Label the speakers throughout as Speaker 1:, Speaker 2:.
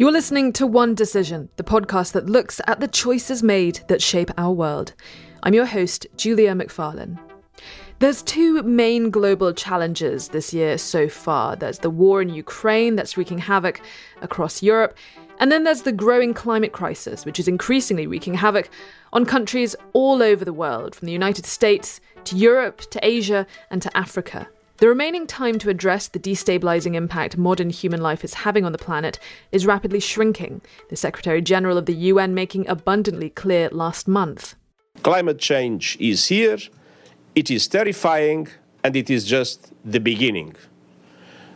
Speaker 1: You're listening to One Decision, the podcast that looks at the choices made that shape our world. I'm your host, Julia Macfarlane. There's two main global challenges this year so far. There's the war in Ukraine that's wreaking havoc across Europe, and then there's the growing climate crisis, which is increasingly wreaking havoc on countries all over the world, from the United States to Europe to Asia and to Africa. The remaining time to address the destabilizing impact modern human life is having on the planet is rapidly shrinking, the Secretary General of the UN making abundantly clear last month.
Speaker 2: Climate change is here, it is terrifying, and it is just the beginning.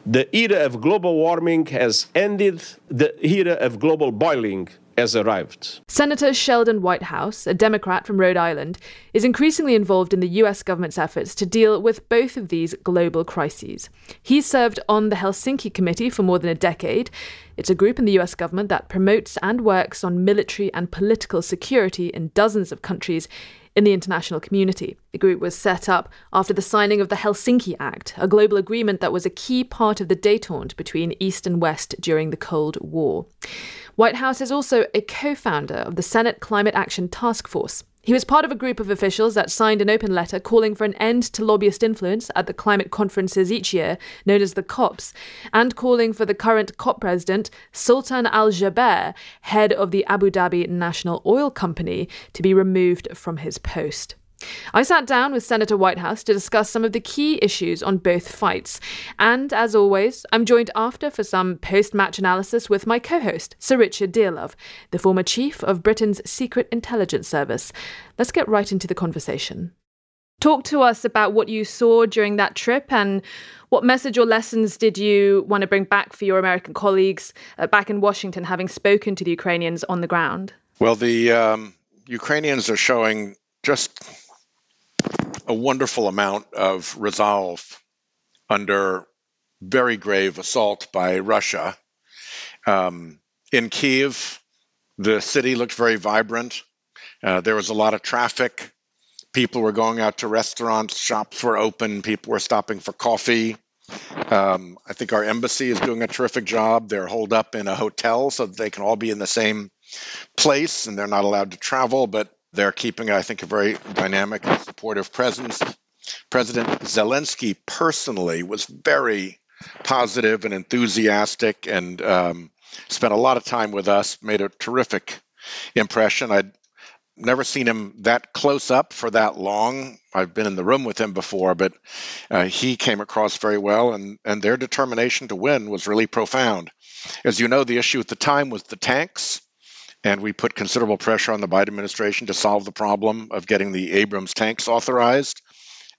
Speaker 2: The era of global warming has ended, the era of global boiling has arrived.
Speaker 1: Senator Sheldon Whitehouse, a Democrat from Rhode Island, is increasingly involved in the US government's efforts to deal with both of these global crises. He served on the Helsinki Committee for more than a decade. It's a group in the US government that promotes and works on military and political security in dozens of countries in the international community. The group was set up after the signing of the Helsinki Act, a global agreement that was a key part of the detente between East and West during the Cold War. Whitehouse is also a co founder of the Senate Climate Action Task Force. He was part of a group of officials that signed an open letter calling for an end to lobbyist influence at the climate conferences each year, known as the COPs, and calling for the current COP president, Sultan Al Jaber, head of the Abu Dhabi National Oil Company, to be removed from his post. I sat down with Senator Whitehouse to discuss some of the key issues on both fights. And as always, I'm joined after for some post match analysis with my co host, Sir Richard Dearlove, the former chief of Britain's Secret Intelligence Service. Let's get right into the conversation. Talk to us about what you saw during that trip and what message or lessons did you want to bring back for your American colleagues uh, back in Washington, having spoken to the Ukrainians on the ground?
Speaker 3: Well, the um, Ukrainians are showing just a wonderful amount of resolve under very grave assault by Russia. Um, in Kiev, the city looked very vibrant. Uh, there was a lot of traffic. People were going out to restaurants, shops were open, people were stopping for coffee. Um, I think our embassy is doing a terrific job. They're holed up in a hotel so they can all be in the same place and they're not allowed to travel, but they're keeping, I think, a very dynamic and supportive presence. President Zelensky personally was very positive and enthusiastic and um, spent a lot of time with us, made a terrific impression. I'd never seen him that close up for that long. I've been in the room with him before, but uh, he came across very well, and, and their determination to win was really profound. As you know, the issue at the time was the tanks and we put considerable pressure on the Biden administration to solve the problem of getting the Abrams tanks authorized.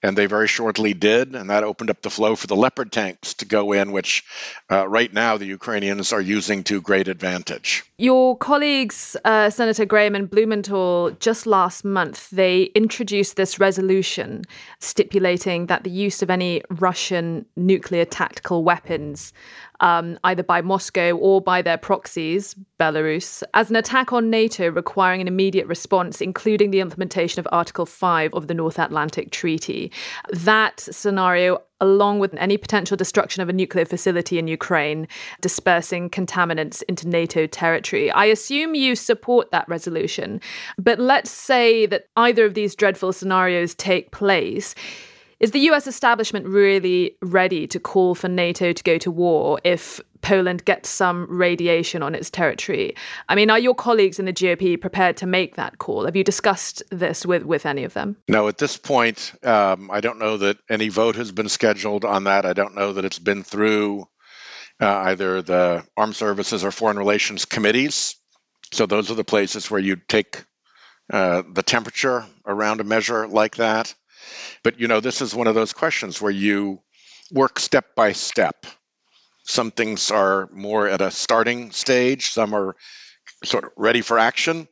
Speaker 3: And they very shortly did, and that opened up the flow for the Leopard tanks to go in, which uh, right now the Ukrainians are using to great advantage.
Speaker 1: Your colleagues, uh, Senator Graham and Blumenthal, just last month, they introduced this resolution stipulating that the use of any Russian nuclear tactical weapons um, either by Moscow or by their proxies, Belarus, as an attack on NATO requiring an immediate response, including the implementation of Article 5 of the North Atlantic Treaty. That scenario along with any potential destruction of a nuclear facility in Ukraine, dispersing contaminants into NATO territory. I assume you support that resolution. But let's say that either of these dreadful scenarios take place. Is the US establishment really ready to call for NATO to go to war if Poland gets some radiation on its territory? I mean, are your colleagues in the GOP prepared to make that call? Have you discussed this with, with any of them?
Speaker 3: No, at this point, um, I don't know that any vote has been scheduled on that. I don't know that it's been through uh, either the Armed Services or Foreign Relations committees. So those are the places where you take uh, the temperature around a measure like that. But you know, this is one of those questions where you work step by step. Some things are more at a starting stage, some are sort of ready for action,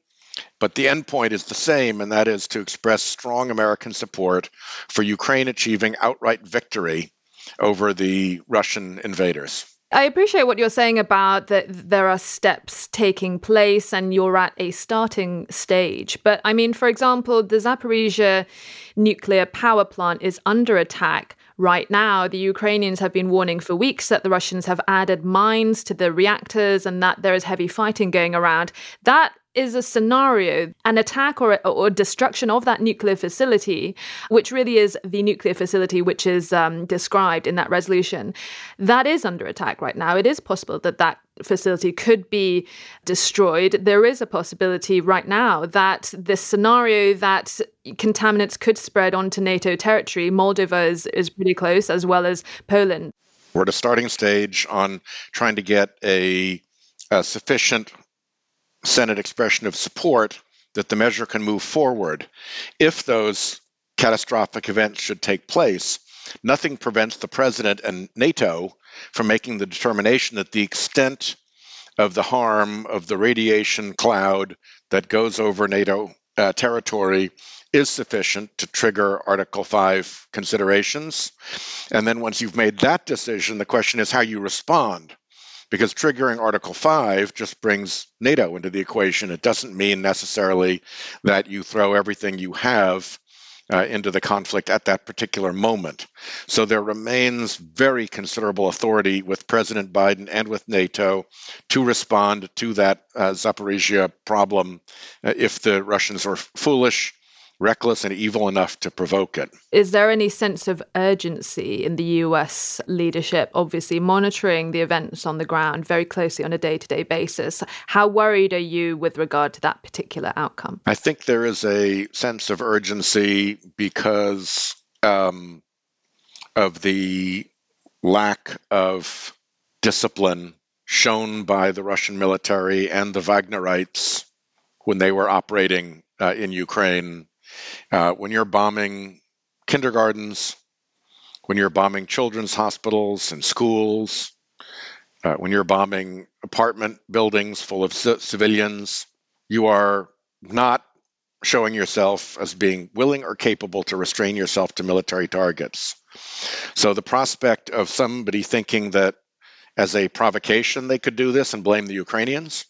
Speaker 3: but the end point is the same, and that is to express strong American support for Ukraine achieving outright victory over the Russian invaders.
Speaker 1: I appreciate what you're saying about that there are steps taking place and you're at a starting stage. But I mean, for example, the Zaporizhia nuclear power plant is under attack right now. The Ukrainians have been warning for weeks that the Russians have added mines to the reactors and that there is heavy fighting going around. That is a scenario, an attack or, or destruction of that nuclear facility, which really is the nuclear facility which is um, described in that resolution, that is under attack right now. It is possible that that facility could be destroyed. There is a possibility right now that this scenario that contaminants could spread onto NATO territory, Moldova is, is pretty close, as well as Poland.
Speaker 3: We're at a starting stage on trying to get a, a sufficient Senate expression of support that the measure can move forward. If those catastrophic events should take place, nothing prevents the president and NATO from making the determination that the extent of the harm of the radiation cloud that goes over NATO uh, territory is sufficient to trigger Article 5 considerations. And then once you've made that decision, the question is how you respond because triggering Article 5 just brings NATO into the equation. It doesn't mean necessarily that you throw everything you have uh, into the conflict at that particular moment. So there remains very considerable authority with President Biden and with NATO to respond to that uh, Zaporizhia problem uh, if the Russians are foolish reckless and evil enough to provoke it.
Speaker 1: Is there any sense of urgency in the US leadership, obviously monitoring the events on the ground very closely on a day to day basis? How worried are you with regard to that particular outcome?
Speaker 3: I think there is a sense of urgency because um, of the lack of discipline shown by the Russian military and the Wagnerites when they were operating uh, in Ukraine uh, when you're bombing kindergartens, when you're bombing children's hospitals and schools, uh, when you're bombing apartment buildings full of c- civilians, you are not showing yourself as being willing or capable to restrain yourself to military targets. So the prospect of somebody thinking that as a provocation they could do this and blame the Ukrainians,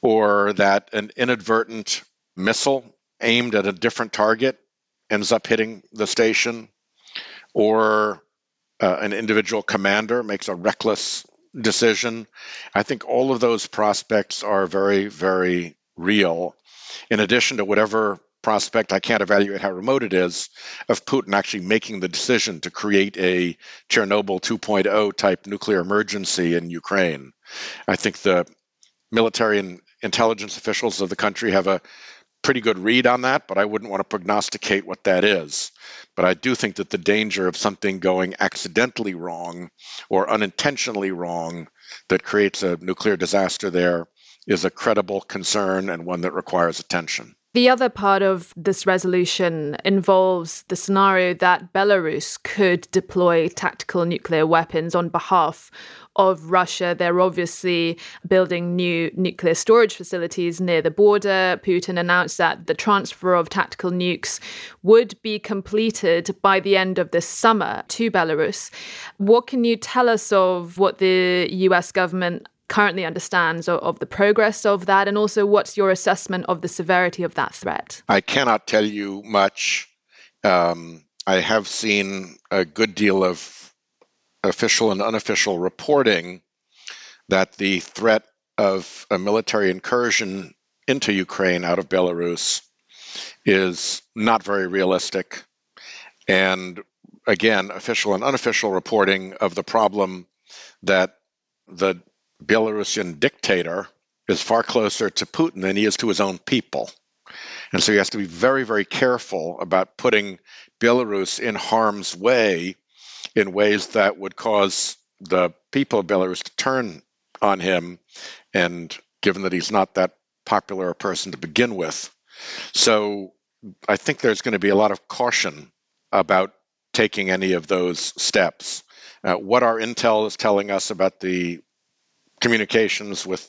Speaker 3: or that an inadvertent missile aimed at a different target ends up hitting the station, or uh, an individual commander makes a reckless decision. I think all of those prospects are very, very real. In addition to whatever prospect, I can't evaluate how remote it is, of Putin actually making the decision to create a Chernobyl 2.0 type nuclear emergency in Ukraine. I think the military and intelligence officials of the country have a pretty good read on that, but I wouldn't want to prognosticate what that is. But I do think that the danger of something going accidentally wrong or unintentionally wrong that creates a nuclear disaster there is a credible concern and one that requires attention.
Speaker 1: The other part of this resolution involves the scenario that Belarus could deploy tactical nuclear weapons on behalf of Russia. They're obviously building new nuclear storage facilities near the border. Putin announced that the transfer of tactical nukes would be completed by the end of this summer to Belarus. What can you tell us of what the US government currently understands of, the progress of that? And also, what's your assessment of the severity of that threat?
Speaker 3: I cannot tell you much. Um, I have seen a good deal of official and unofficial reporting that the threat of a military incursion into Ukraine out of Belarus is not very realistic. And again, official and unofficial reporting of the problem that the Belarusian dictator is far closer to Putin than he is to his own people. And so he has to be very, very careful about putting Belarus in harm's way in ways that would cause the people of Belarus to turn on him. And given that he's not that popular a person to begin with. So I think there's going to be a lot of caution about taking any of those steps. Uh, what our intel is telling us about the communications with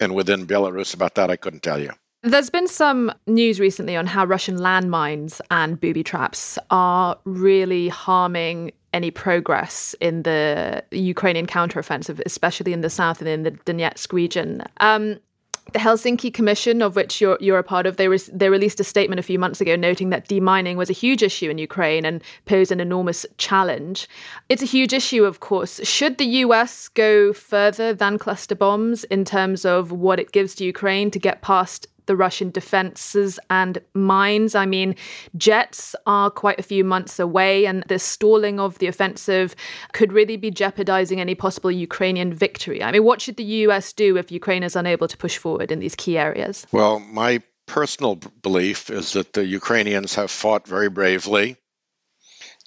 Speaker 3: and within Belarus about that, I couldn't tell you.
Speaker 1: There's been some news recently on how Russian landmines and booby traps are really harming any progress in the Ukrainian counteroffensive, especially in the south and in the Donetsk region. Um, The Helsinki Commission, of which you're, you're a part of, they, they released a statement a few months ago noting that demining was a huge issue in Ukraine and posed an enormous challenge. It's a huge issue, of course. Should the US go further than cluster bombs in terms of what it gives to Ukraine to get past the Russian defenses and mines. I mean, jets are quite a few months away, and the stalling of the offensive could really be jeopardizing any possible Ukrainian victory. I mean, what should the US do if Ukraine is unable to push forward in these key areas?
Speaker 3: Well, my personal belief is that the Ukrainians have fought very bravely,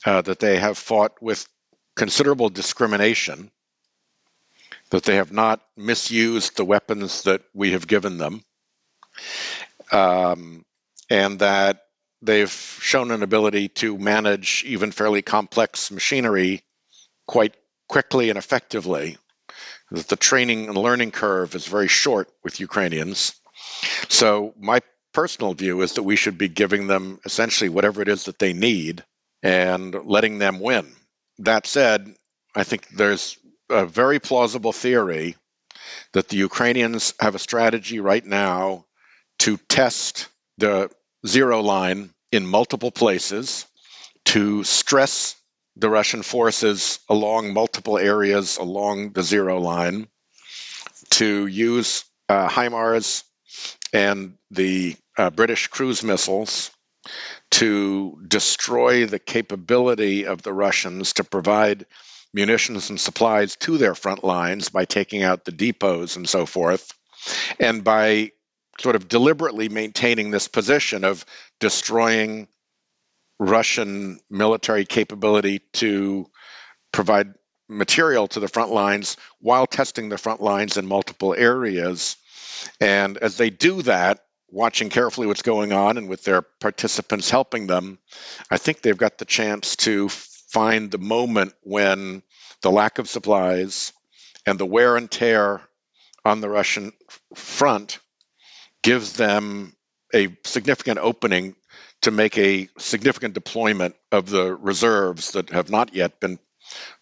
Speaker 3: uh, that they have fought with considerable discrimination, that they have not misused the weapons that we have given them um, and that they've shown an ability to manage even fairly complex machinery quite quickly and effectively. That the training and learning curve is very short with Ukrainians. So, my personal view is that we should be giving them essentially whatever it is that they need and letting them win. That said, I think there's a very plausible theory that the Ukrainians have a strategy right now to test the zero line in multiple places, to stress the Russian forces along multiple areas along the zero line, to use uh, HIMARS and the uh, British cruise missiles to destroy the capability of the Russians to provide munitions and supplies to their front lines by taking out the depots and so forth, and by sort of deliberately maintaining this position of destroying Russian military capability to provide material to the front lines while testing the front lines in multiple areas. And as they do that, watching carefully what's going on and with their participants helping them, I think they've got the chance to find the moment when the lack of supplies and the wear and tear on the Russian front gives them a significant opening to make a significant deployment of the reserves that have not yet been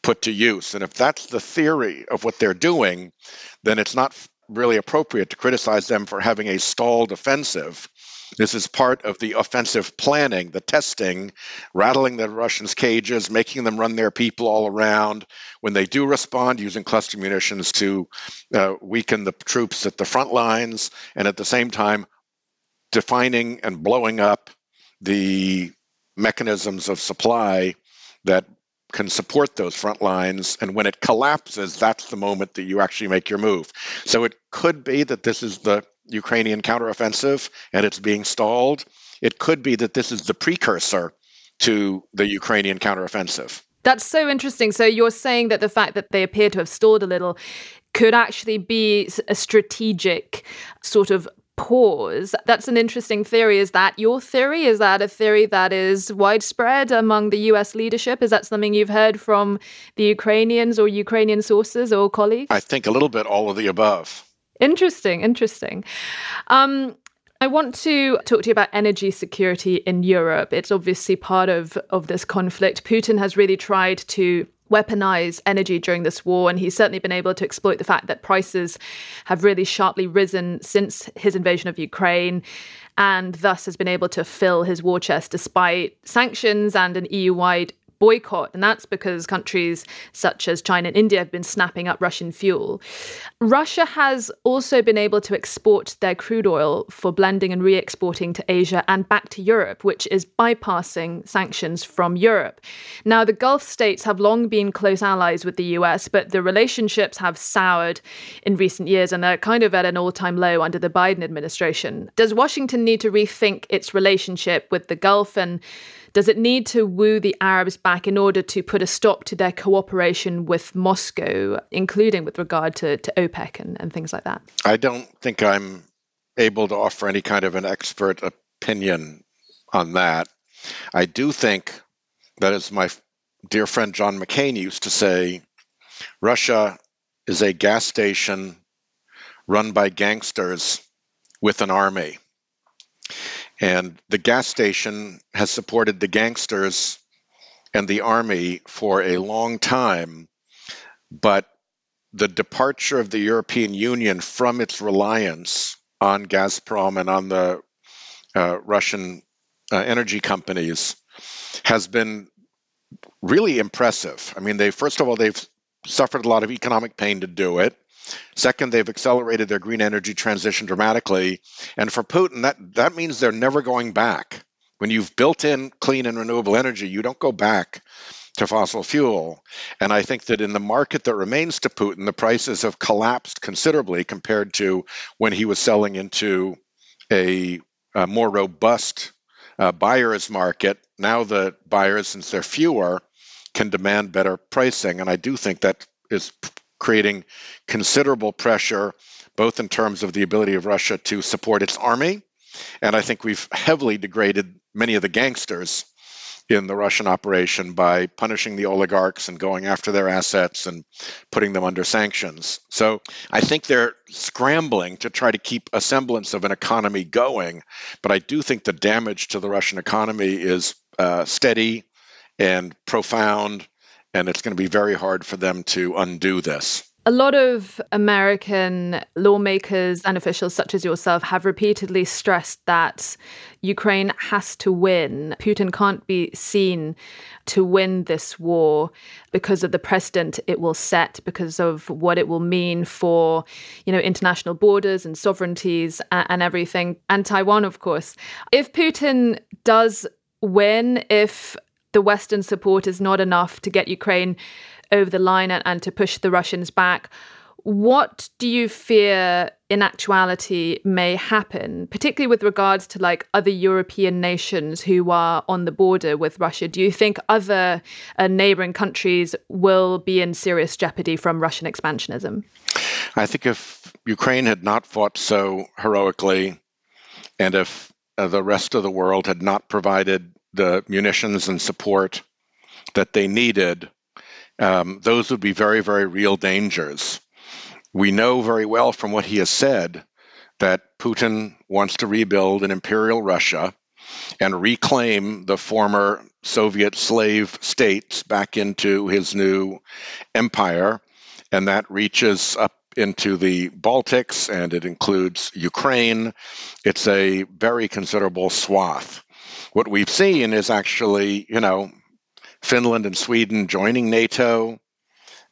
Speaker 3: put to use. And if that's the theory of what they're doing, then it's not really appropriate to criticize them for having a stalled offensive. This is part of the offensive planning, the testing, rattling the Russians' cages, making them run their people all around. When they do respond, using cluster munitions to uh, weaken the troops at the front lines, and at the same time, defining and blowing up the mechanisms of supply that can support those front lines. And when it collapses, that's the moment that you actually make your move. So it could be that this is the Ukrainian counteroffensive and it's being stalled. It could be that this is the precursor to the Ukrainian counteroffensive.
Speaker 1: That's so interesting. So you're saying that the fact that they appear to have stalled a little could actually be a strategic sort of pause. That's an interesting theory. Is that your theory? Is that a theory that is widespread among the US leadership? Is that something you've heard from the Ukrainians or Ukrainian sources or colleagues?
Speaker 3: I think a little bit all of the above.
Speaker 1: Interesting, interesting. Um, I want to talk to you about energy security in Europe. It's obviously part of, of this conflict. Putin has really tried to weaponize energy during this war. And he's certainly been able to exploit the fact that prices have really sharply risen since his invasion of Ukraine. And thus has been able to fill his war chest despite sanctions and an EU wide boycott. And that's because countries such as China and India have been snapping up Russian fuel. Russia has also been able to export their crude oil for blending and re exporting to Asia and back to Europe, which is bypassing sanctions from Europe. Now, the Gulf states have long been close allies with the US, but the relationships have soured in recent years and they're kind of at an all time low under the Biden administration. Does Washington need to rethink its relationship with the Gulf and does it need to woo the Arabs back in order to put a stop to their cooperation with Moscow, including with regard to, to OPEC and, and things like that?
Speaker 3: I don't think I'm able to offer any kind of an expert opinion on that. I do think that, as my dear friend John McCain used to say, Russia is a gas station run by gangsters with an army. And the gas station has supported the gangsters and the army for a long time. But the departure of the European Union from its reliance on Gazprom and on the uh, Russian uh, energy companies has been really impressive. I mean, they first of all they've suffered a lot of economic pain to do it. Second, they've accelerated their green energy transition dramatically, and for Putin, that that means they're never going back. When you've built in clean and renewable energy, you don't go back to fossil fuel. And I think that in the market that remains to Putin, the prices have collapsed considerably compared to when he was selling into a, a more robust uh, buyer's market. Now the buyers, since they're fewer, can demand better pricing. And I do think that is creating considerable pressure, both in terms of the ability of Russia to support its army. And I think we've heavily degraded many of the gangsters in the Russian operation by punishing the oligarchs and going after their assets and putting them under sanctions. So I think they're scrambling to try to keep a semblance of an economy going. But I do think the damage to the Russian economy is uh, steady and profound, and it's going to be very hard for them to undo this.
Speaker 1: A lot of American lawmakers and officials, such as yourself, have repeatedly stressed that Ukraine has to win. Putin can't be seen to win this war because of the precedent it will set, because of what it will mean for, you know, international borders and sovereignties and, and everything, and Taiwan, of course. If Putin does win, if the Western support is not enough to get Ukraine over the line and, and to push the Russians back. What do you fear in actuality may happen, particularly with regards to like other European nations who are on the border with Russia? Do you think other uh, neighboring countries will be in serious jeopardy from Russian expansionism?
Speaker 3: I think if Ukraine had not fought so heroically, and if uh, the rest of the world had not provided the munitions and support that they needed, um, those would be very, very real dangers. We know very well from what he has said that Putin wants to rebuild an imperial Russia and reclaim the former Soviet slave states back into his new empire. And that reaches up into the Baltics and it includes Ukraine. It's a very considerable swath. What we've seen is actually, you know, Finland and Sweden joining NATO,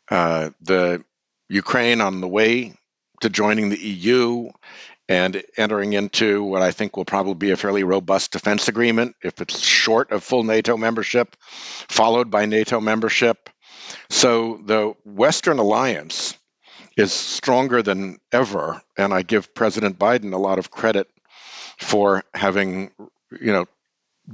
Speaker 3: uh, the Ukraine on the way to joining the EU and entering into what I think will probably be a fairly robust defense agreement if it's short of full NATO membership, followed by NATO membership. So the Western alliance is stronger than ever, and I give President Biden a lot of credit for having, you know,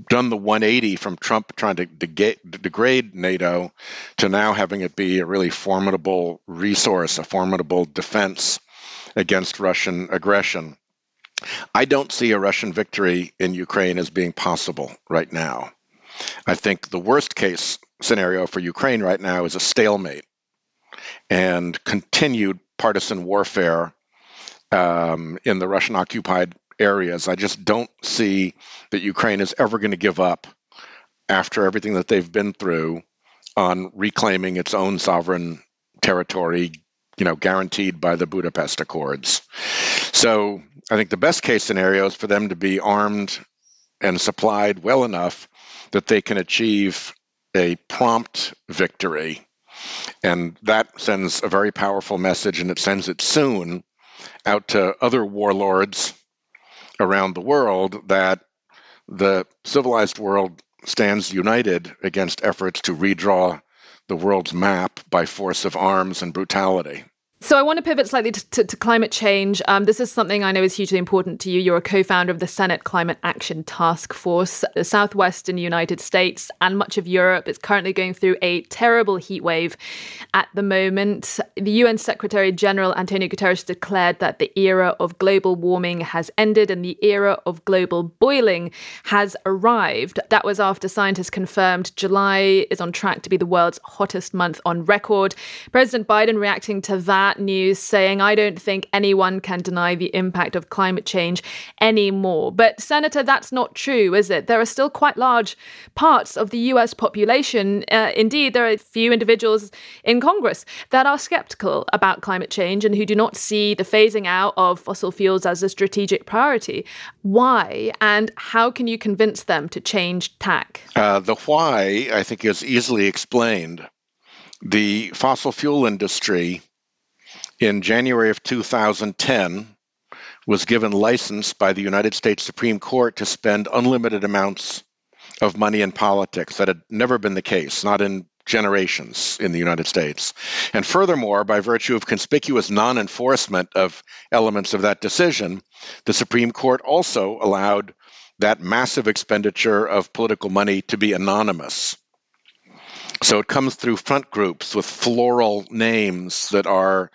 Speaker 3: done the 180 from Trump trying to degrade NATO to now having it be a really formidable resource, a formidable defense against Russian aggression. I don't see a Russian victory in Ukraine as being possible right now. I think the worst case scenario for Ukraine right now is a stalemate and continued partisan warfare um, in the Russian occupied areas. I just don't see that Ukraine is ever going to give up after everything that they've been through on reclaiming its own sovereign territory, you know, guaranteed by the Budapest Accords. So I think the best case scenario is for them to be armed and supplied well enough that they can achieve a prompt victory. And that sends a very powerful message, and it sends it soon out to other warlords around the world that the civilized world stands united against efforts to redraw the world's map by force of arms and brutality.
Speaker 1: So I want to pivot slightly to, to, to climate change. Um, this is something I know is hugely important to you. You're a co-founder of the Senate Climate Action Task Force. The southwestern United States and much of Europe is currently going through a terrible heat wave at the moment. The UN Secretary General Antonio Guterres declared that the era of global warming has ended and the era of global boiling has arrived. That was after scientists confirmed July is on track to be the world's hottest month on record. President Biden reacting to that news saying, I don't think anyone can deny the impact of climate change anymore. But, Senator, that's not true, is it? There are still quite large parts of the US population. Uh, indeed, there are a few individuals in Congress that are skeptical about climate change and who do not see the phasing out of fossil fuels as a strategic priority. Why? And how can you convince them to change tack?
Speaker 3: Uh, the why, I think, is easily explained. The fossil fuel industry in January of 2010 was given license by the United States Supreme Court to spend unlimited amounts of money in politics. That had never been the case, not in generations in the United States. And furthermore, by virtue of conspicuous non enforcement of elements of that decision, the Supreme Court also allowed that massive expenditure of political money to be anonymous. So it comes through front groups with floral names that are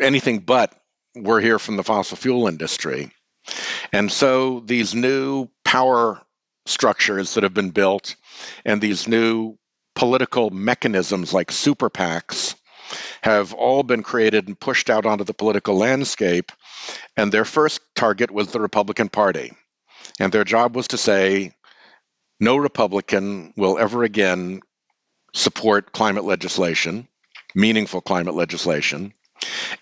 Speaker 3: anything but we're here from the fossil fuel industry. And so these new power structures that have been built and these new political mechanisms like super PACs have all been created and pushed out onto the political landscape. And their first target was the Republican Party. And their job was to say, no Republican will ever again support climate legislation, meaningful climate legislation.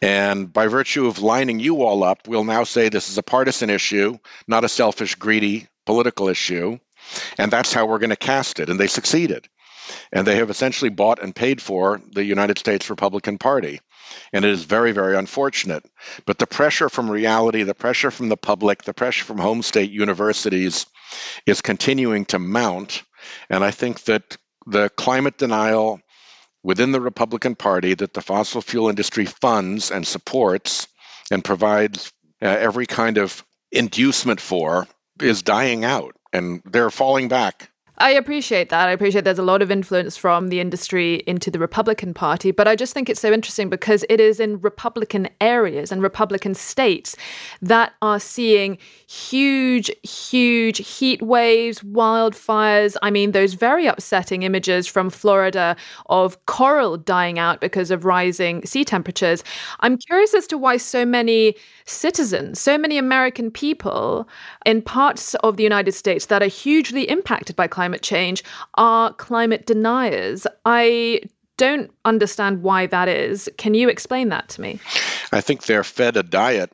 Speaker 3: And by virtue of lining you all up, we'll now say this is a partisan issue, not a selfish, greedy political issue. And that's how we're going to cast it. And they succeeded. And they have essentially bought and paid for the United States Republican Party. And it is very, very unfortunate. But the pressure from reality, the pressure from the public, the pressure from home state universities is continuing to mount. And I think that the climate denial within the Republican Party that the fossil fuel industry funds and supports and provides uh, every kind of inducement for is dying out and they're falling back.
Speaker 1: I appreciate that. I appreciate there's a lot of influence from the industry into the Republican Party, but I just think it's so interesting because it is in Republican areas and Republican states that are seeing huge, huge heat waves, wildfires. I mean, those very upsetting images from Florida of coral dying out because of rising sea temperatures. I'm curious as to why so many citizens, so many American people in parts of the United States that are hugely impacted by climate change are climate deniers. I don't understand why that is. Can you explain that to me?
Speaker 3: I think they're fed a diet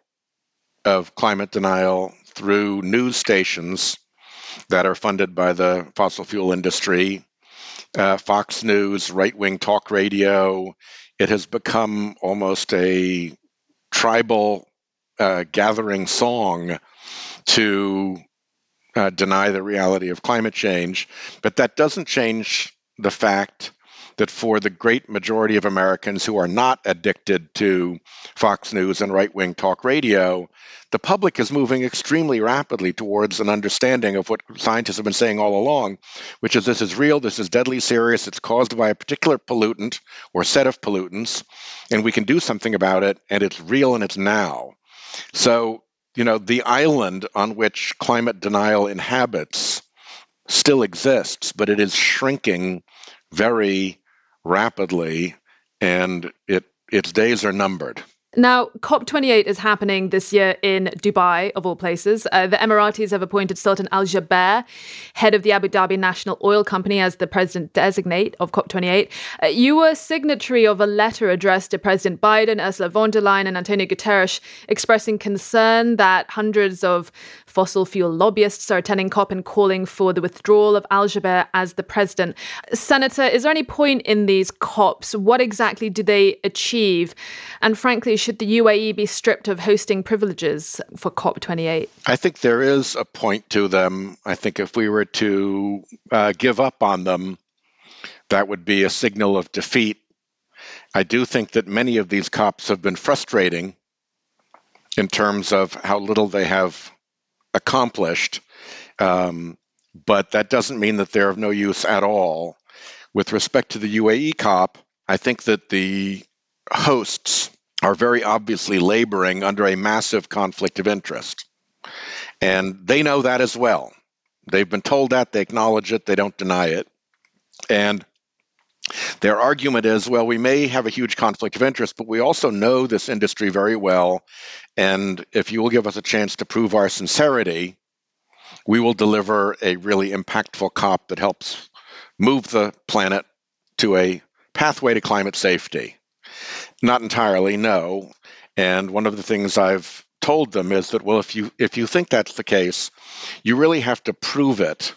Speaker 3: of climate denial through news stations that are funded by the fossil fuel industry, uh, Fox News, right wing talk radio. It has become almost a tribal uh, gathering song to uh, deny the reality of climate change. But that doesn't change the fact that for the great majority of Americans who are not addicted to Fox News and right wing talk radio, the public is moving extremely rapidly towards an understanding of what scientists have been saying all along, which is this is real, this is deadly serious, it's caused by a particular pollutant or set of pollutants, and we can do something about it, and it's real and it's now. So, you know, the island on which climate denial inhabits still exists, but it is shrinking very rapidly, and it its days are numbered.
Speaker 1: Now, COP28 is happening this year in Dubai, of all places. Uh, the Emiratis have appointed Sultan Al Jaber, head of the Abu Dhabi National Oil Company, as the president designate of COP28. Uh, you were signatory of a letter addressed to President Biden, Ursula von der Leyen, and Antonio Guterres, expressing concern that hundreds of fossil fuel lobbyists are attending COP and calling for the withdrawal of Al Jaber as the president. Senator, is there any point in these COPs? What exactly do they achieve? And frankly, should the UAE be stripped of hosting privileges for COP28?
Speaker 3: I think there is a point to them. I think if we were to uh, give up on them, that would be a signal of defeat. I do think that many of these COPs have been frustrating in terms of how little they have accomplished. Um, but that doesn't mean that they're of no use at all. With respect to the UAE COP, I think that the hosts are very obviously laboring under a massive conflict of interest. And they know that as well. They've been told that, they acknowledge it, they don't deny it. And Their argument is well, we may have a huge conflict of interest, but we also know this industry very well. And if you will give us a chance to prove our sincerity, we will deliver a really impactful COP that helps move the planet to a pathway to climate safety. Not entirely, no. And one of the things I've told them is that well if you if you think that's the case, you really have to prove it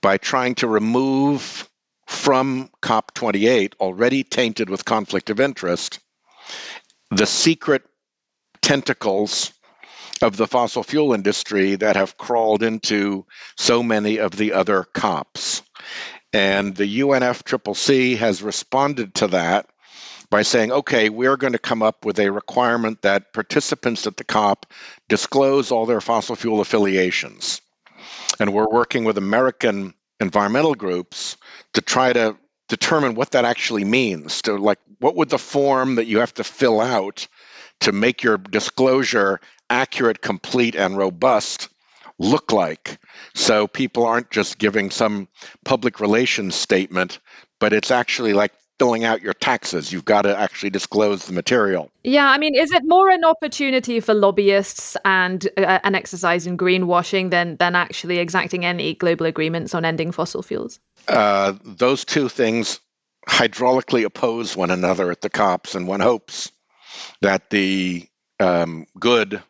Speaker 3: by trying to remove from COP28 already tainted with conflict of interest the secret tentacles of the fossil fuel industry that have crawled into so many of the other COPs. And the UNFCCC has responded to that by saying, okay, we're going to come up with a requirement that participants at the COP disclose all their fossil fuel affiliations. And we're working with American environmental groups to try to determine what that actually means. To like, what would the form that you have to fill out to make your disclosure accurate, complete, and robust look like? So people aren't just giving some public relations statement, but it's actually like filling out your taxes. You've got to actually disclose the material.
Speaker 1: Yeah, I mean, is it more an opportunity for lobbyists and uh, an exercise in greenwashing than than actually exacting any global agreements on ending fossil fuels?
Speaker 3: Uh, those two things hydraulically oppose one another at the COPs, and one hopes that the um, good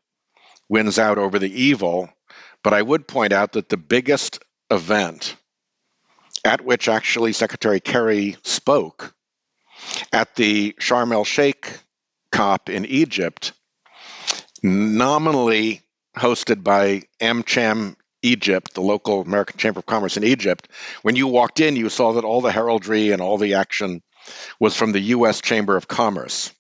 Speaker 3: wins out over the evil. But I would point out that the biggest event at which actually Secretary Kerry spoke at the Sharm el Sheikh COP in Egypt, nominally hosted by AmCham Egypt, the local American Chamber of Commerce in Egypt. When you walked in, you saw that all the heraldry and all the action was from the U.S. Chamber of Commerce.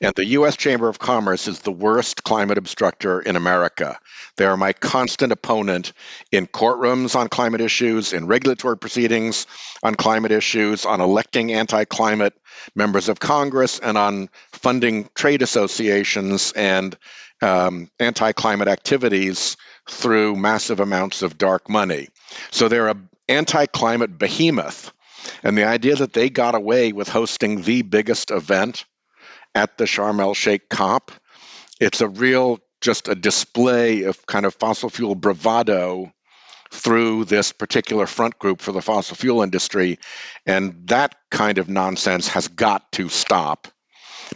Speaker 3: And the U.S. Chamber of Commerce is the worst climate obstructor in America. They are my constant opponent in courtrooms on climate issues, in regulatory proceedings on climate issues, on electing anti climate members of Congress, and on funding trade associations and um, anti climate activities through massive amounts of dark money. So they're an anti climate behemoth. And the idea that they got away with hosting the biggest event at the Sharm el Sheikh COP. It's a real, just a display of kind of fossil fuel bravado through this particular front group for the fossil fuel industry. And that kind of nonsense has got to stop,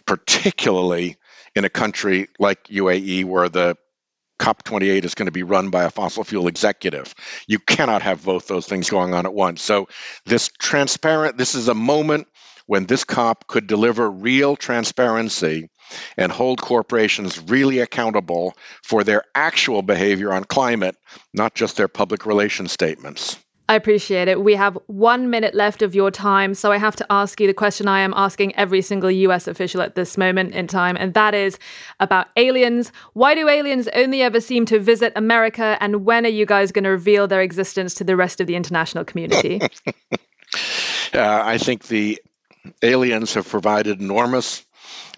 Speaker 3: particularly in a country like UAE where the COP28 is going to be run by a fossil fuel executive. You cannot have both those things going on at once. So, this transparent, this is a moment when this COP could deliver real transparency and hold corporations really accountable for their actual behavior on climate, not just their public relations statements.
Speaker 1: I appreciate it. We have one minute left of your time, so I have to ask you the question I am asking every single US official at this moment in time, and that is about aliens. Why do aliens only ever seem to visit America, and when are you guys going to reveal their existence to the rest of the international community?
Speaker 3: uh, I think the aliens have provided enormous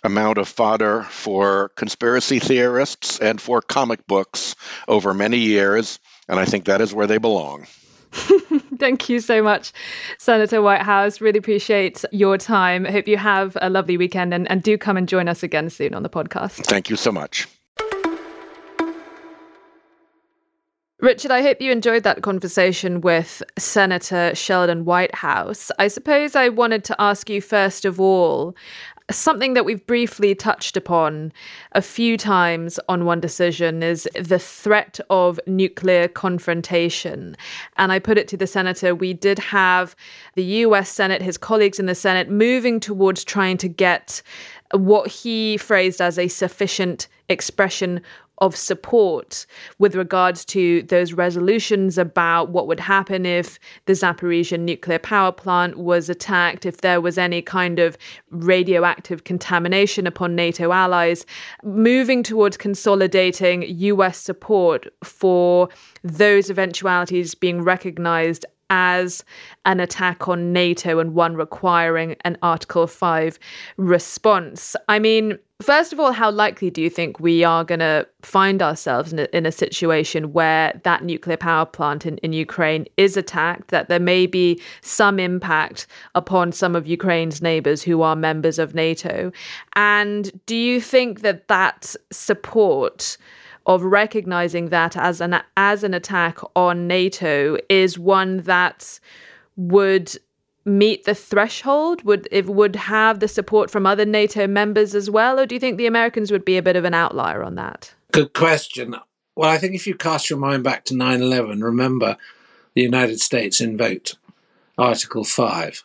Speaker 3: amount of fodder for conspiracy theorists and for comic books over many years, and I think that is where they belong.
Speaker 1: Thank you so much, Senator Whitehouse. Really appreciate your time. Hope you have a lovely weekend and, and do come and join us again soon on the podcast.
Speaker 3: Thank you so much.
Speaker 1: Richard, I hope you enjoyed that conversation with Senator Sheldon Whitehouse. I suppose I wanted to ask you, first of all, something that we've briefly touched upon a few times on One Decision is the threat of nuclear confrontation. And I put it to the senator we did have the US Senate, his colleagues in the Senate, moving towards trying to get what he phrased as a sufficient expression of support with regards to those resolutions about what would happen if the Zaporizhia nuclear power plant was attacked, if there was any kind of radioactive contamination upon NATO allies, moving towards consolidating US support for those eventualities being recognized as an attack on NATO and one requiring an Article 5 response. I mean, First of all, how likely do you think we are going to find ourselves in a, in a, situation where that nuclear power plant in, in Ukraine is attacked, that there may be some impact upon some of Ukraine's neighbors who are members of NATO? And do you think that that support of recognizing that as an as an attack on NATO is one that would meet the threshold? Would it would have the support from other NATO members as well, or do you think the Americans would be a bit of an outlier on that?
Speaker 4: Good question. Well, I think if you cast your mind back to 9/11, remember the United States invoked Article 5.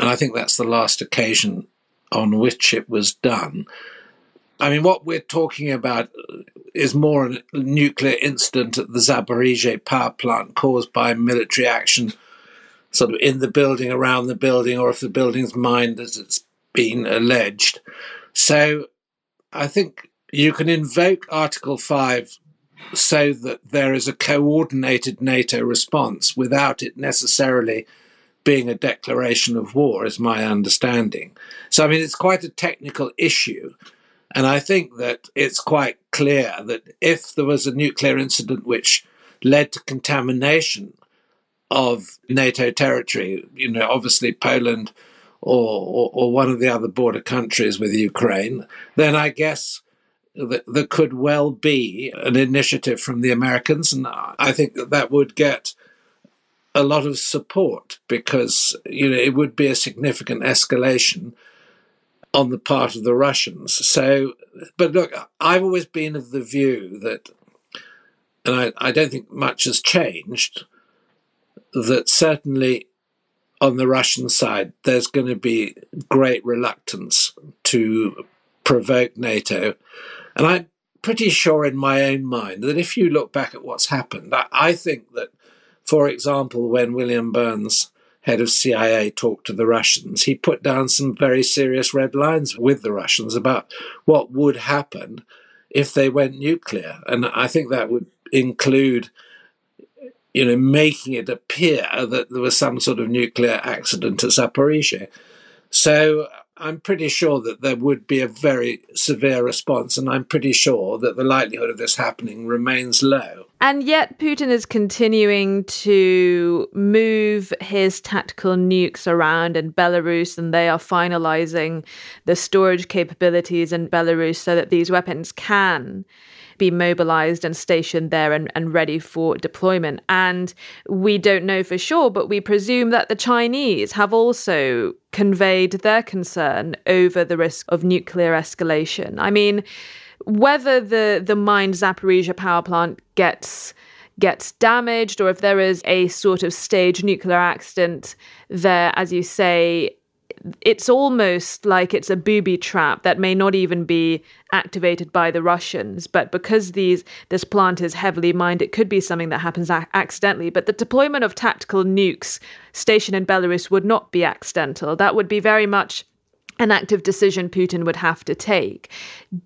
Speaker 4: And I think that's the last occasion on which it was done. I mean, what we're talking about is more a nuclear incident at the Zaporizhia power plant caused by military action sort of in the building, around the building, or if the building's mined as it's been alleged. So I think you can invoke Article 5 so that there is a coordinated NATO response without it necessarily being a declaration of war, is my understanding. So, I mean, it's quite a technical issue. And I think that it's quite clear that if there was a nuclear incident which led to contamination of NATO territory, you know, obviously Poland or, or, or one of the other border countries with Ukraine, then I guess that there could well be an initiative from the Americans. And I think that that would get a lot of support because, you know, it would be a significant escalation on the part of the Russians. So, but look, I've always been of the view that, and I, I don't think much has changed, that certainly on the Russian side, there's going to be great reluctance to provoke NATO. And I'm pretty sure in my own mind that if you look back at what's happened, I think that, for example, when William Burns, head of CIA, talked to the Russians, he put down some very serious red lines with the Russians about what would happen if they went nuclear. And I think that would include you know, making it appear that there was some sort of nuclear accident at Zaporizhia. So I'm pretty sure that there would be a very severe response, and I'm pretty sure that the likelihood of this happening remains low.
Speaker 1: And yet, Putin is continuing to move his tactical nukes around in Belarus, and they are finalizing the storage capabilities in Belarus so that these weapons can be mobilized and stationed there and, and ready for deployment. And we don't know for sure, but we presume that the Chinese have also conveyed their concern over the risk of nuclear escalation. I mean, whether the, the mined Zaporizhia power plant gets gets damaged or if there is a sort of staged nuclear accident there, as you say, it's almost like it's a booby trap that may not even be activated by the Russians, but because these this plant is heavily mined, it could be something that happens accidentally. But the deployment of tactical nukes stationed in Belarus would not be accidental. That would be very much an active decision Putin would have to take.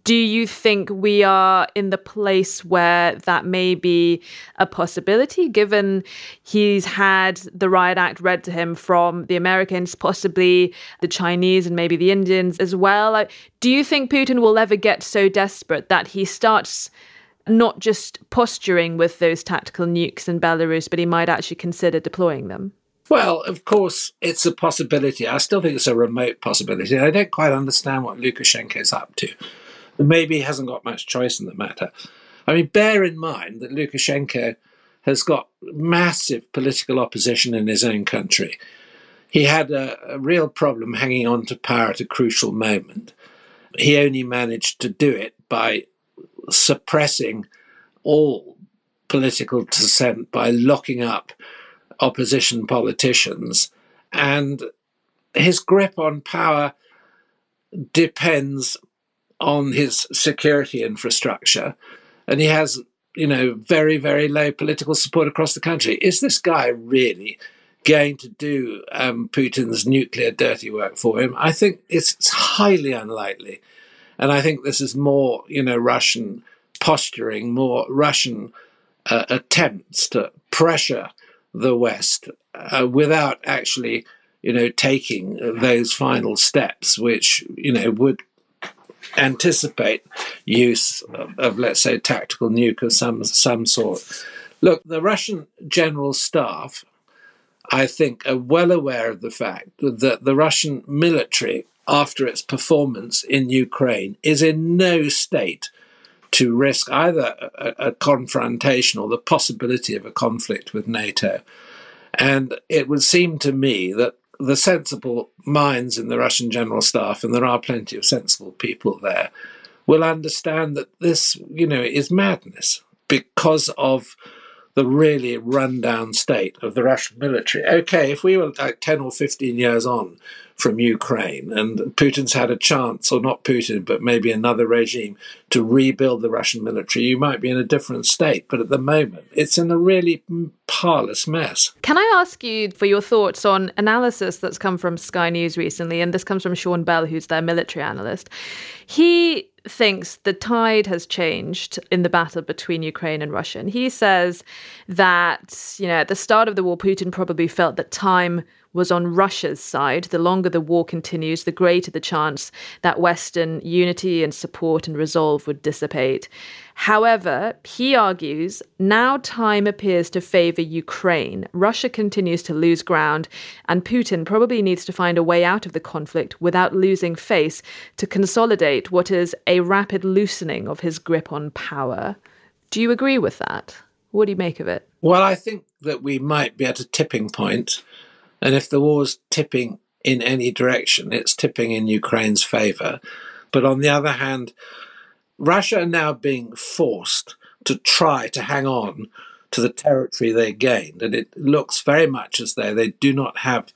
Speaker 1: Do you think we are in the place where that may be a possibility, given he's had the Riot Act read to him from the Americans, possibly the Chinese, and maybe the Indians as well? Do you think Putin will ever get so desperate that he starts? Not just posturing with those tactical nukes in Belarus, but he might actually consider deploying them.
Speaker 4: Well, of course, it's a possibility. I still think it's a remote possibility. I don't quite understand what Lukashenko is up to. Maybe he hasn't got much choice in the matter. I mean, bear in mind that Lukashenko has got massive political opposition in his own country. He had a, a real problem hanging on to power at a crucial moment. He only managed to do it by suppressing all political dissent by locking up opposition politicians. And his grip on power depends on his security infrastructure. And he has, you know, very, very low political support across the country. Is this guy really going to do um, Putin's nuclear dirty work for him? I think it's, it's highly unlikely. And I think this is more, you know, Russian posturing, more Russian uh, attempts to pressure the West uh, without actually, you know, taking those final steps, which you know would anticipate use of, of, let's say, tactical nuke of some some sort. Look, the Russian general staff, I think, are well aware of the fact that the Russian military, after its performance in Ukraine, is in no state to risk either a, a confrontation or the possibility of a conflict with NATO. And it would seem to me that the sensible minds in the Russian general staff, and there are plenty of sensible people there, will understand that this, you know, is madness because of the really rundown state of the Russian military. Okay, if we were like 10 or 15 years on from Ukraine, and Putin's had a chance, or not Putin, but maybe another regime, to rebuild the Russian military, you might be in a different state. But at the moment, it's in a really parlous mess.
Speaker 1: Can I ask you for your thoughts on analysis that's come from Sky News recently? And this comes from Sean Bell, who's their military analyst. He thinks the tide has changed in the battle between Ukraine and Russia. And he says that, you know, at the start of the war, Putin probably felt that time was on Russia's side. The longer the war continues, the greater the chance that Western unity and support and resolve would dissipate. However, he argues now time appears to favor Ukraine. Russia continues to lose ground, and Putin probably needs to find a way out of the conflict without losing face to consolidate what is a rapid loosening of his grip on power. Do you agree with that? What do you make of it?
Speaker 4: Well, I think that we might be at a tipping point and if the war's tipping in any direction, it's tipping in Ukraine's favor. But on the other hand, Russia are now being forced to try to hang on to the territory they gained. And it looks very much as though they do not have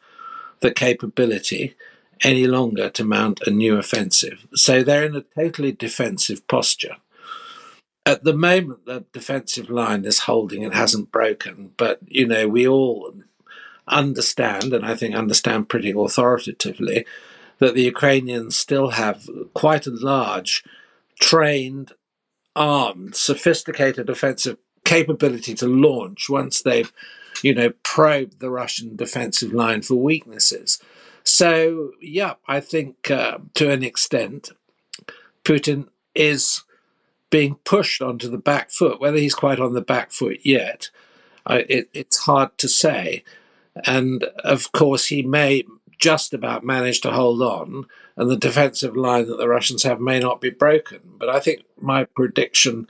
Speaker 4: the capability any longer to mount a new offensive. So they're in a totally defensive posture. At the moment, the defensive line is holding, it hasn't broken. But, you know, we all understand, and I think understand pretty authoritatively, that the Ukrainians still have quite a large, trained, armed, sophisticated offensive capability to launch once they've, you know, probed the Russian defensive line for weaknesses. So, yeah, I think uh, to an extent, Putin is being pushed onto the back foot. Whether he's quite on the back foot yet, it, it's hard to say. And of course, he may just about manage to hold on, and the defensive line that the Russians have may not be broken. But I think my prediction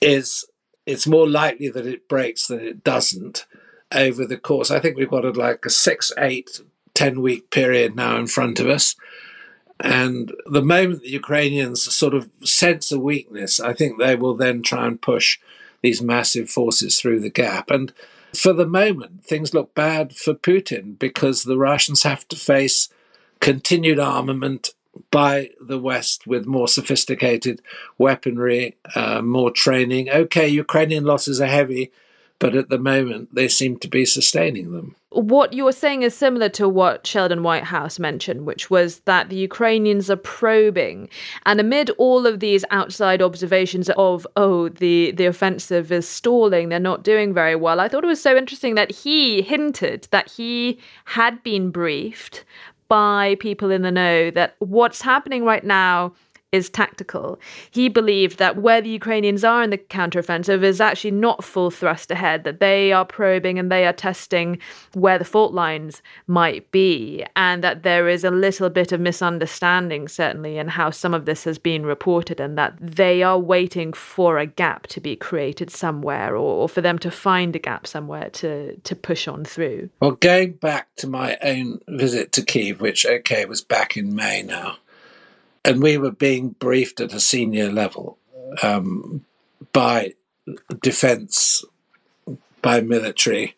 Speaker 4: is it's more likely that it breaks than it doesn't over the course. I think we've got a, like a six, eight, ten week period now in front of us. And the moment the Ukrainians sort of sense a weakness, I think they will then try and push these massive forces through the gap. And for the moment, things look bad for Putin because the Russians have to face continued armament by the West with more sophisticated weaponry, uh, more training. Okay, Ukrainian losses are heavy, but at the moment they seem to be sustaining them.
Speaker 1: What you're saying is similar to what Sheldon Whitehouse mentioned, which was that the Ukrainians are probing. And amid all of these outside observations of, oh, the, the offensive is stalling, they're not doing very well, I thought it was so interesting that he hinted that he had been briefed by people in the know that what's happening right now is tactical. He believed that where the Ukrainians are in the counteroffensive is actually not full thrust ahead, that they are probing and they are testing where the fault lines might be, and that there is a little bit of misunderstanding, certainly, in how some of this has been reported, and that they are waiting for a gap to be created somewhere or, or for them to find a gap somewhere to, to push on through.
Speaker 4: Well, going back to my own visit to Kiev, which, okay, was back in May now and we were being briefed at a senior level um, by defense, by military,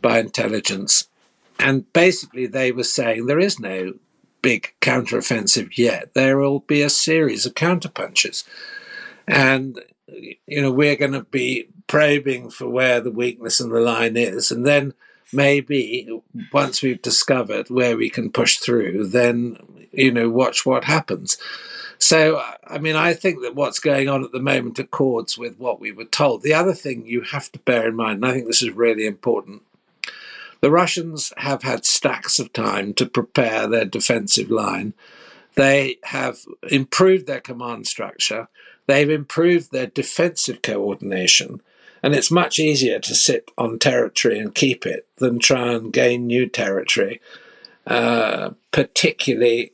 Speaker 4: by intelligence. And basically, they were saying there is no big counteroffensive yet. There will be a series of counterpunches. And, you know, we're going to be probing for where the weakness in the line is. And then maybe once we've discovered where we can push through, then you know, watch what happens. So, I mean, I think that what's going on at the moment accords with what we were told. The other thing you have to bear in mind, and I think this is really important, the Russians have had stacks of time to prepare their defensive line. They have improved their command structure. They've improved their defensive coordination. And it's much easier to sit on territory and keep it than try and gain new territory, uh, particularly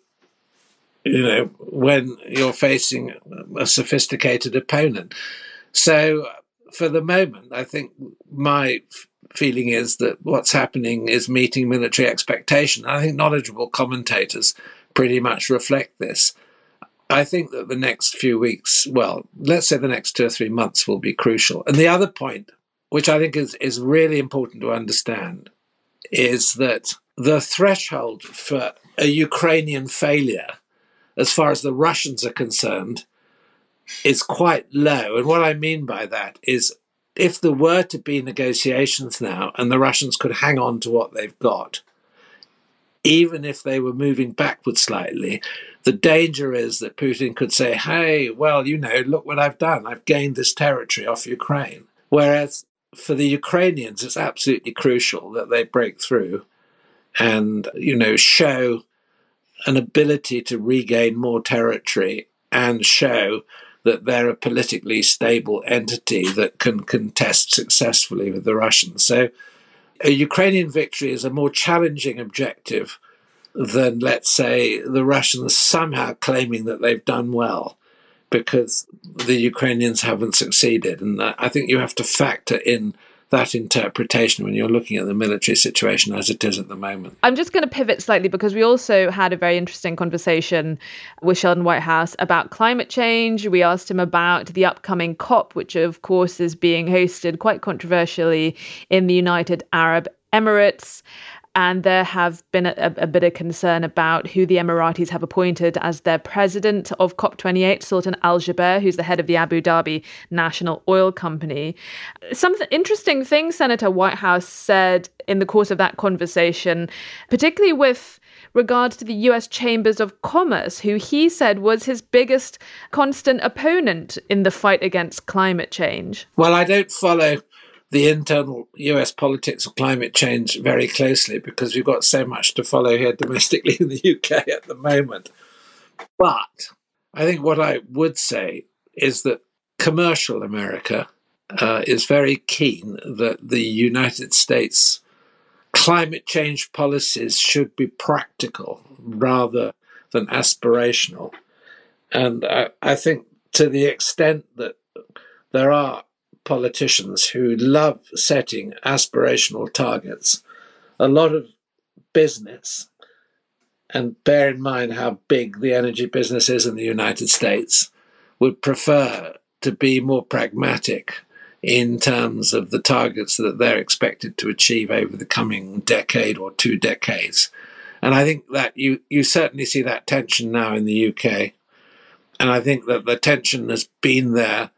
Speaker 4: you know when you're facing a sophisticated opponent. So for the moment, I think my feeling is that what's happening is meeting military expectation. I think knowledgeable commentators pretty much reflect this. I think that the next few weeks, well, let's say the next two or three months will be crucial. And the other point, which I think is, is really important to understand, is that the threshold for a Ukrainian failure, as far as the Russians are concerned, is quite low. And what I mean by that is if there were to be negotiations now and the Russians could hang on to what they've got, even if they were moving backward slightly, the danger is that Putin could say, hey, well, you know, look what I've done. I've gained this territory off Ukraine. Whereas for the Ukrainians, it's absolutely crucial that they break through and, you know, show an ability to regain more territory and show that they're a politically stable entity that can contest successfully with the Russians. So a Ukrainian victory is a more challenging objective than, let's say, the Russians somehow claiming that they've done well because the Ukrainians haven't succeeded. And uh, I think you have to factor in that interpretation when you're looking at the military situation as it is at the moment.
Speaker 1: I'm just going to pivot slightly because we also had a very interesting conversation with Sheldon Whitehouse about climate change. We asked him about the upcoming COP, which of course is being hosted quite controversially in the United Arab Emirates and there have been a, a, bit of concern about who the Emiratis have appointed as their president of COP28, Sultan Al Jaber, who's the head of the Abu Dhabi National Oil Company. Some interesting things Senator Whitehouse said in the course of that conversation, particularly with regards to the US Chambers of Commerce, who he said was his biggest constant opponent in the fight against climate change.
Speaker 4: Well, I don't follow the internal US politics of climate change very closely because we've got so much to follow here domestically in the UK at the moment. But I think what I would say is that commercial America uh, is very keen that the United States climate change policies should be practical rather than aspirational. And I, I think to the extent that there are politicians who love setting aspirational targets. A lot of business, and bear in mind how big the energy business is in the United States, would prefer to be more pragmatic in terms of the targets that they're expected to achieve over the coming decade or two decades. And I think that you, you certainly see that tension now in the UK. And I think that the tension has been there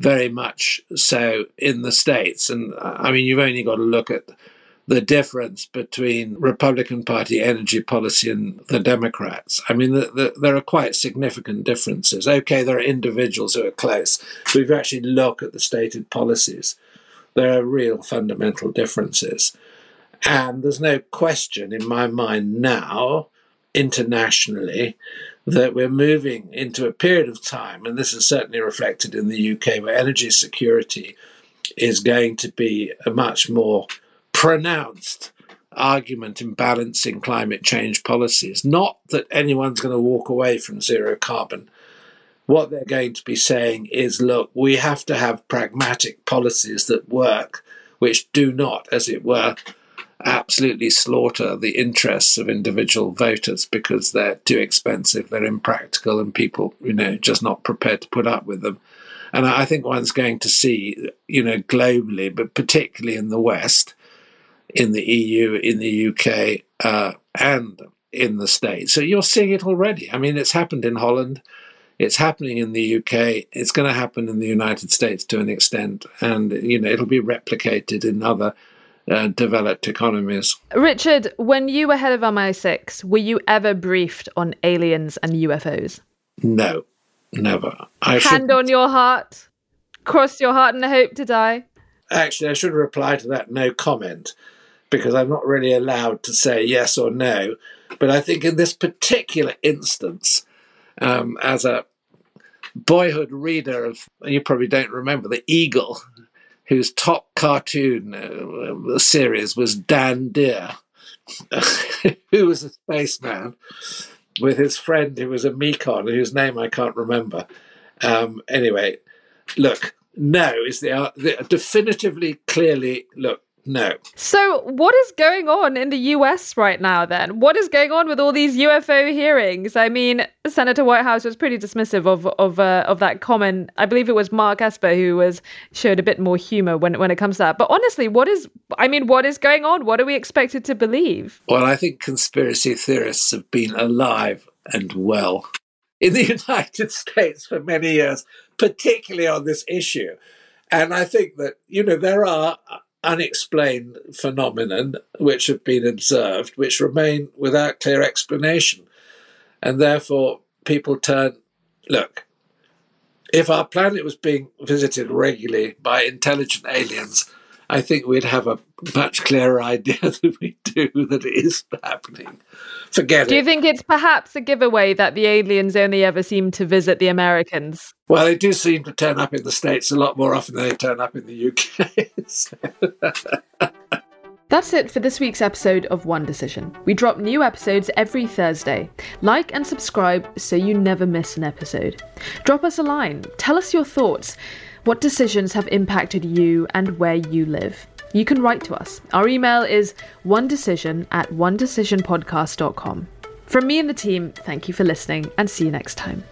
Speaker 4: very much so in the States. And I mean, you've only got to look at the difference between Republican Party energy policy and the Democrats. I mean, the, the, there are quite significant differences. Okay, there are individuals who are close, but if you actually look at the stated policies, there are real fundamental differences. And there's no question in my mind now, internationally, that we're moving into a period of time, and this is certainly reflected in the UK, where energy security is going to be a much more pronounced argument in balancing climate change policies. Not that anyone's going to walk away from zero carbon. What they're going to be saying is look, we have to have pragmatic policies that work, which do not, as it were, absolutely slaughter the interests of individual voters because they're too expensive, they're impractical, and people, you know, just not prepared to put up with them. And I think one's going to see, you know, globally, but particularly in the West, in the EU, in the UK, uh, and in the States. So you're seeing it already. I mean, it's happened in Holland. It's happening in the UK. It's going to happen in the United States to an extent, and you know it'll be replicated in other uh, developed economies.
Speaker 1: Richard, when you were head of MI6, were you ever briefed on aliens and UFOs?
Speaker 4: No, never.
Speaker 1: I Hand should... on your heart, cross your heart and hope to die.
Speaker 4: Actually, I should reply to that no comment because I'm not really allowed to say yes or no. But I think in this particular instance, um, as a boyhood reader of, you probably don't remember, The Eagle, whose top cartoon uh, series was Dan Dare, who was a spaceman with his friend who was a Mekon, whose name I can't remember. Um, anyway, look, no is the, the definitively, clearly, look, no.
Speaker 1: So, what is going on in the US right now then? What is going on with all these UFO hearings? I mean, Senator Whitehouse was pretty dismissive of of uh, of that comment. I believe it was Mark Esper who was showed a bit more humor when when it comes to that. But honestly, what is I mean, what is going on? What are we expected to believe?
Speaker 4: Well, I think conspiracy theorists have been alive and well in the United States for many years, particularly on this issue. And I think that, you know, there are unexplained phenomenon which have been observed, which remain without clear explanation. And therefore, people turn look, if our planet was being visited regularly by intelligent aliens, I think we'd have a much clearer idea than we do that it is happening. Forget
Speaker 1: do
Speaker 4: it.
Speaker 1: Do you think it's perhaps a giveaway that the aliens only ever seem to visit the Americans?
Speaker 4: Well, they do seem to turn up in the States a lot more often than they turn up in the
Speaker 1: UK. That's it for this week's episode of One Decision. We drop new episodes every Thursday. Like and subscribe so you never miss an episode. Drop us a line. Tell us your thoughts. What decisions have impacted you and where you live? You can write to us. Our email is one decision at one decision onedecisionpodcast.com. From me and the team, thank you for listening and see you next time.